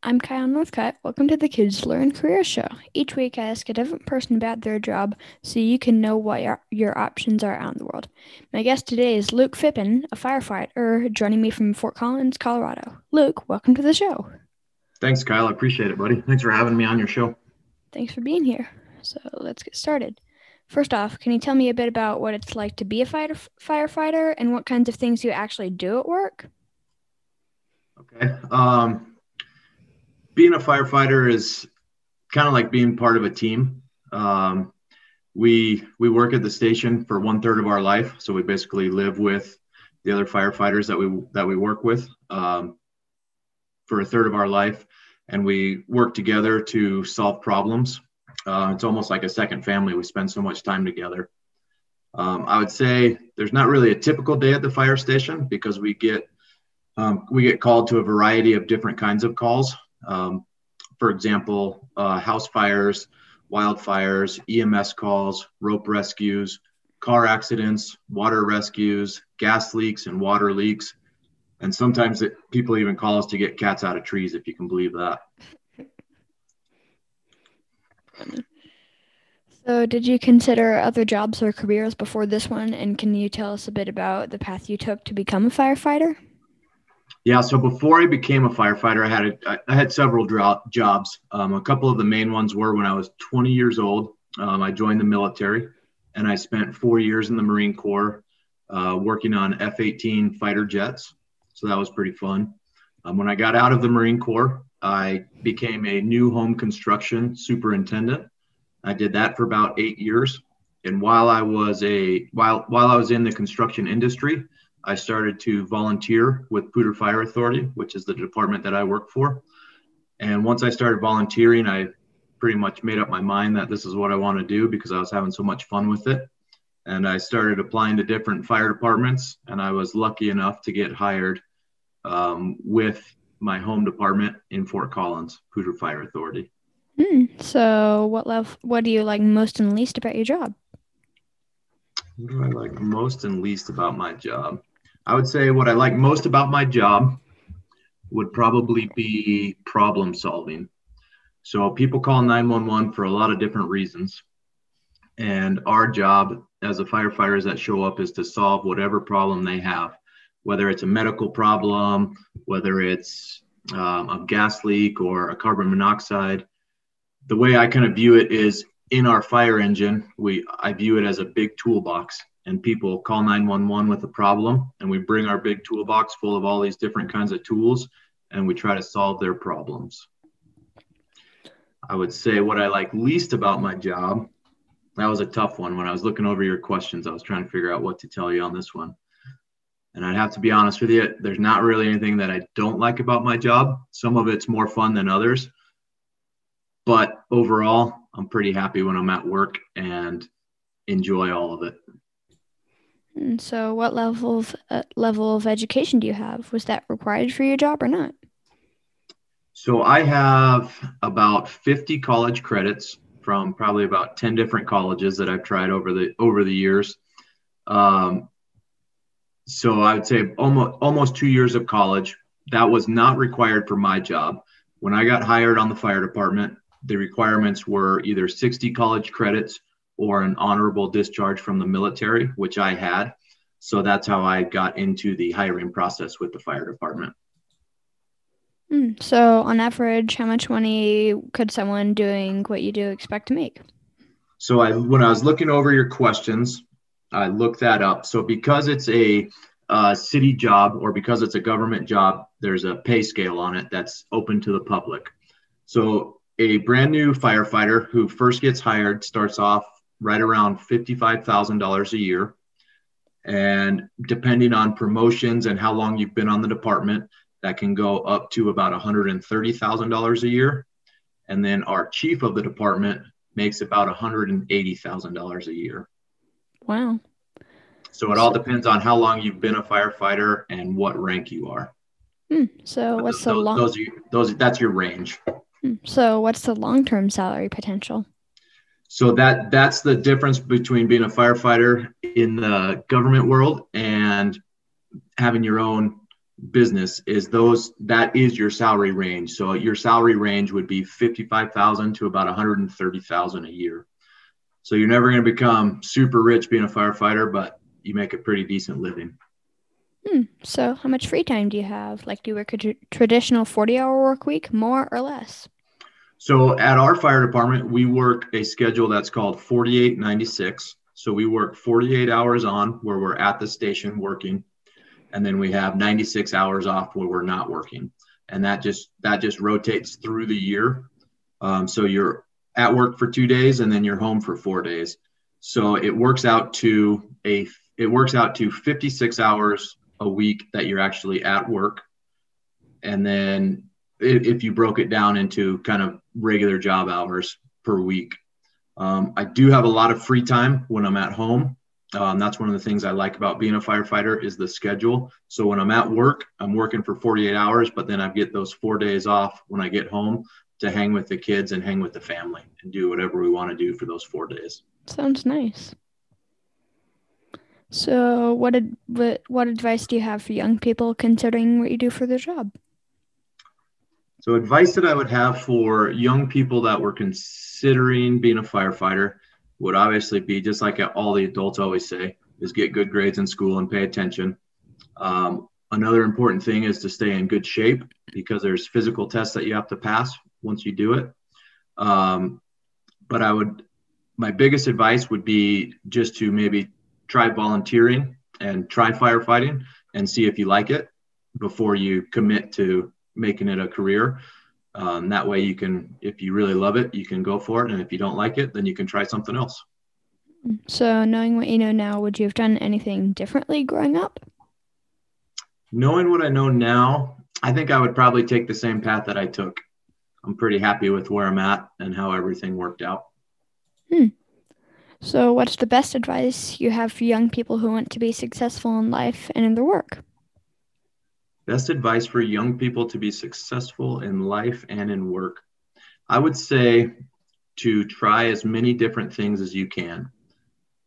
I'm Kyle Northcutt. Welcome to the Kids Learn Career Show. Each week, I ask a different person about their job so you can know what your, your options are out in the world. My guest today is Luke Phippen, a firefighter, joining me from Fort Collins, Colorado. Luke, welcome to the show. Thanks, Kyle. I appreciate it, buddy. Thanks for having me on your show. Thanks for being here. So let's get started. First off, can you tell me a bit about what it's like to be a fighter, firefighter and what kinds of things you actually do at work? Okay. Um, being a firefighter is kind of like being part of a team. Um, we we work at the station for one third of our life, so we basically live with the other firefighters that we that we work with um, for a third of our life, and we work together to solve problems. Uh, it's almost like a second family. We spend so much time together. Um, I would say there's not really a typical day at the fire station because we get um, we get called to a variety of different kinds of calls. Um, for example, uh, house fires, wildfires, EMS calls, rope rescues, car accidents, water rescues, gas leaks, and water leaks. And sometimes it, people even call us to get cats out of trees, if you can believe that. So, did you consider other jobs or careers before this one? And can you tell us a bit about the path you took to become a firefighter? Yeah, so before I became a firefighter, I had a, I had several jobs. Um, a couple of the main ones were when I was 20 years old. Um, I joined the military, and I spent four years in the Marine Corps uh, working on F-18 fighter jets. So that was pretty fun. Um, when I got out of the Marine Corps, I became a new home construction superintendent. I did that for about eight years. And while I was a while while I was in the construction industry, I started to volunteer with Poudre Fire Authority, which is the department that I work for. And once I started volunteering, I pretty much made up my mind that this is what I want to do because I was having so much fun with it. And I started applying to different fire departments, and I was lucky enough to get hired um, with my home department in Fort Collins, Poudre Fire Authority. Mm, so, what love? What do you like most and least about your job? What do I like most and least about my job? I would say what I like most about my job would probably be problem solving. So people call 911 for a lot of different reasons. And our job as a firefighters that show up is to solve whatever problem they have, whether it's a medical problem, whether it's um, a gas leak or a carbon monoxide. The way I kind of view it is in our fire engine, we I view it as a big toolbox and people call 911 with a problem and we bring our big toolbox full of all these different kinds of tools and we try to solve their problems. I would say what i like least about my job that was a tough one. When i was looking over your questions i was trying to figure out what to tell you on this one. And i'd have to be honest with you there's not really anything that i don't like about my job. Some of it's more fun than others. But overall i'm pretty happy when i'm at work and enjoy all of it and so, what level of uh, level of education do you have? Was that required for your job or not? So I have about 50 college credits from probably about 10 different colleges that I've tried over the over the years. Um, so I would say almost almost two years of college. That was not required for my job. When I got hired on the fire department, the requirements were either 60 college credits or an honorable discharge from the military, which I had. So that's how I got into the hiring process with the fire department. Mm, so, on average, how much money could someone doing what you do expect to make? So, I when I was looking over your questions, I looked that up. So, because it's a uh, city job or because it's a government job, there's a pay scale on it that's open to the public. So, a brand new firefighter who first gets hired starts off right around $55,000 a year. And depending on promotions and how long you've been on the department, that can go up to about $130,000 a year. And then our chief of the department makes about $180,000 a year. Wow. So it all depends on how long you've been a firefighter and what rank you are. Hmm. So what's the long? Those, those that's your range. Hmm. So what's the long-term salary potential? So that that's the difference between being a firefighter in the government world and having your own business is those that is your salary range. So your salary range would be 55,000 to about 130,000 a year. So you're never going to become super rich being a firefighter, but you make a pretty decent living. Hmm. So how much free time do you have? Like do you work a tr- traditional 40-hour work week, more or less? So at our fire department, we work a schedule that's called 4896. So we work 48 hours on where we're at the station working and then we have 96 hours off where we're not working. And that just that just rotates through the year. Um, so you're at work for two days and then you're home for four days. So it works out to a it works out to 56 hours a week that you're actually at work. And then if you broke it down into kind of regular job hours per week um, i do have a lot of free time when i'm at home um, that's one of the things I like about being a firefighter is the schedule. So when I'm at work, I'm working for 48 hours, but then I get those four days off when I get home to hang with the kids and hang with the family and do whatever we want to do for those four days. Sounds nice. So what ad- what what advice do you have for young people considering what you do for their job? So advice that I would have for young people that were considering being a firefighter would obviously be just like all the adults always say is get good grades in school and pay attention. Um, another important thing is to stay in good shape because there's physical tests that you have to pass once you do it. Um, but i would my biggest advice would be just to maybe try volunteering and try firefighting and see if you like it before you commit to making it a career um, that way, you can, if you really love it, you can go for it. And if you don't like it, then you can try something else. So, knowing what you know now, would you have done anything differently growing up? Knowing what I know now, I think I would probably take the same path that I took. I'm pretty happy with where I'm at and how everything worked out. Hmm. So, what's the best advice you have for young people who want to be successful in life and in their work? Best advice for young people to be successful in life and in work. I would say to try as many different things as you can.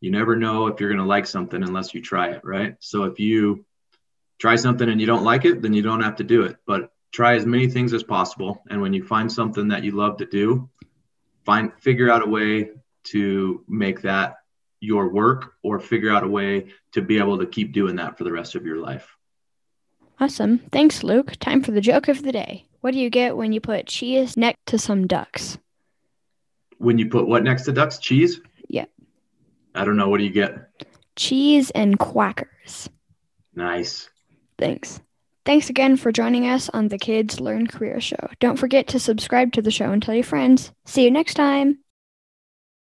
You never know if you're going to like something unless you try it, right? So if you try something and you don't like it, then you don't have to do it. But try as many things as possible. And when you find something that you love to do, find figure out a way to make that your work or figure out a way to be able to keep doing that for the rest of your life. Awesome. Thanks, Luke. Time for the joke of the day. What do you get when you put cheese next to some ducks? When you put what next to ducks? Cheese? Yep. I don't know. What do you get? Cheese and quackers. Nice. Thanks. Thanks again for joining us on the Kids Learn Career Show. Don't forget to subscribe to the show and tell your friends. See you next time.